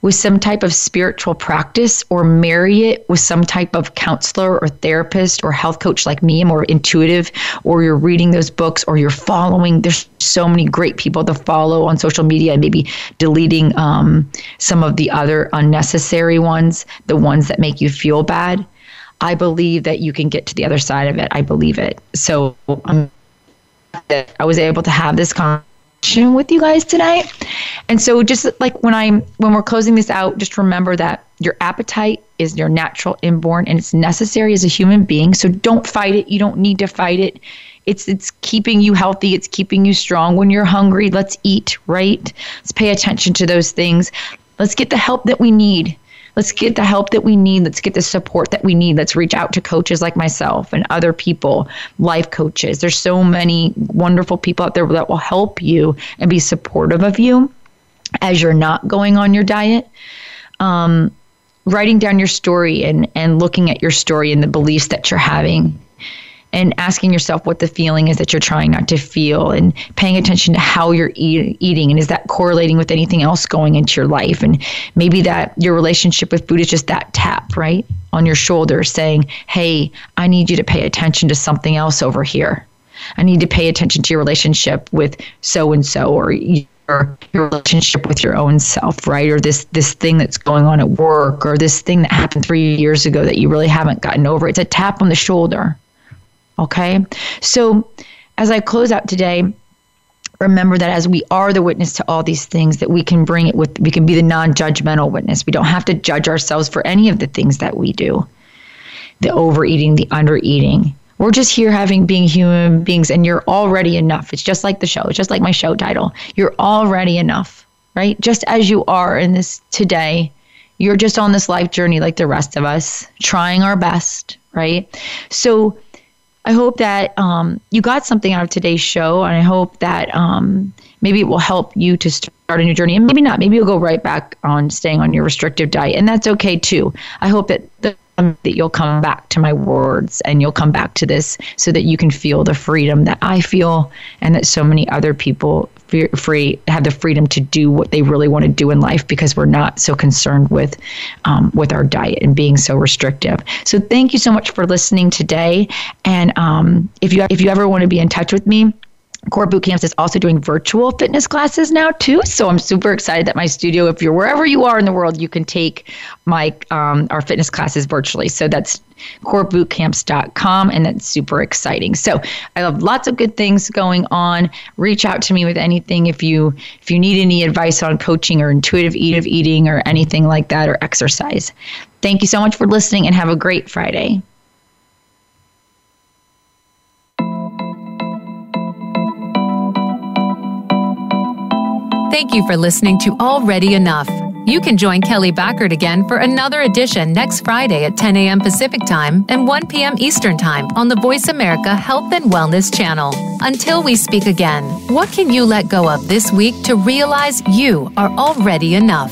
with some type of spiritual practice or marry it with some type of counselor or therapist or health coach like me, more intuitive, or you're reading those books or you're following. There's so many great people to follow on social media and maybe deleting um, some of the other unnecessary ones, the ones that make you feel bad. I believe that you can get to the other side of it. I believe it. So um, I was able to have this conversation with you guys tonight. And so just like when I'm when we're closing this out, just remember that your appetite is your natural inborn and it's necessary as a human being. So don't fight it. You don't need to fight it. It's it's keeping you healthy, it's keeping you strong. When you're hungry, let's eat, right? Let's pay attention to those things. Let's get the help that we need let's get the help that we need. Let's get the support that we need. Let's reach out to coaches like myself and other people, life coaches. There's so many wonderful people out there that will help you and be supportive of you as you're not going on your diet. Um, writing down your story and, and looking at your story and the beliefs that you're having and asking yourself what the feeling is that you're trying not to feel and paying attention to how you're eat, eating and is that correlating with anything else going into your life and maybe that your relationship with food is just that tap right on your shoulder saying hey i need you to pay attention to something else over here i need to pay attention to your relationship with so and so or your, your relationship with your own self, right? Or this this thing that's going on at work, or this thing that happened three years ago that you really haven't gotten over. It's a tap on the shoulder, Okay. So as I close out today, remember that as we are the witness to all these things that we can bring it with we can be the non-judgmental witness. We don't have to judge ourselves for any of the things that we do. The overeating the undereating. We're just here having being human beings and you're already enough. It's just like the show. It's just like my show title. You're already enough right? Just as you are in this today you're just on this life journey like the rest of us trying our best right? So I hope that um, you got something out of today's show, and I hope that um, maybe it will help you to start a new journey. And maybe not. Maybe you'll go right back on staying on your restrictive diet, and that's okay too. I hope that the that you'll come back to my words and you'll come back to this so that you can feel the freedom that I feel and that so many other people free have the freedom to do what they really want to do in life because we're not so concerned with um, with our diet and being so restrictive. So thank you so much for listening today. And um, if you if you ever want to be in touch with me, Kore Bootcamps is also doing virtual fitness classes now too. So I'm super excited that my studio, if you're wherever you are in the world, you can take my um, our fitness classes virtually. So that's korebootcamps.com and that's super exciting. So I have lots of good things going on. Reach out to me with anything if you if you need any advice on coaching or intuitive eat of eating or anything like that or exercise. Thank you so much for listening and have a great Friday. Thank you for listening to Already Enough. You can join Kelly Backert again for another edition next Friday at 10 a.m. Pacific Time and 1 p.m. Eastern Time on the Voice America Health and Wellness channel. Until we speak again, what can you let go of this week to realize you are already enough?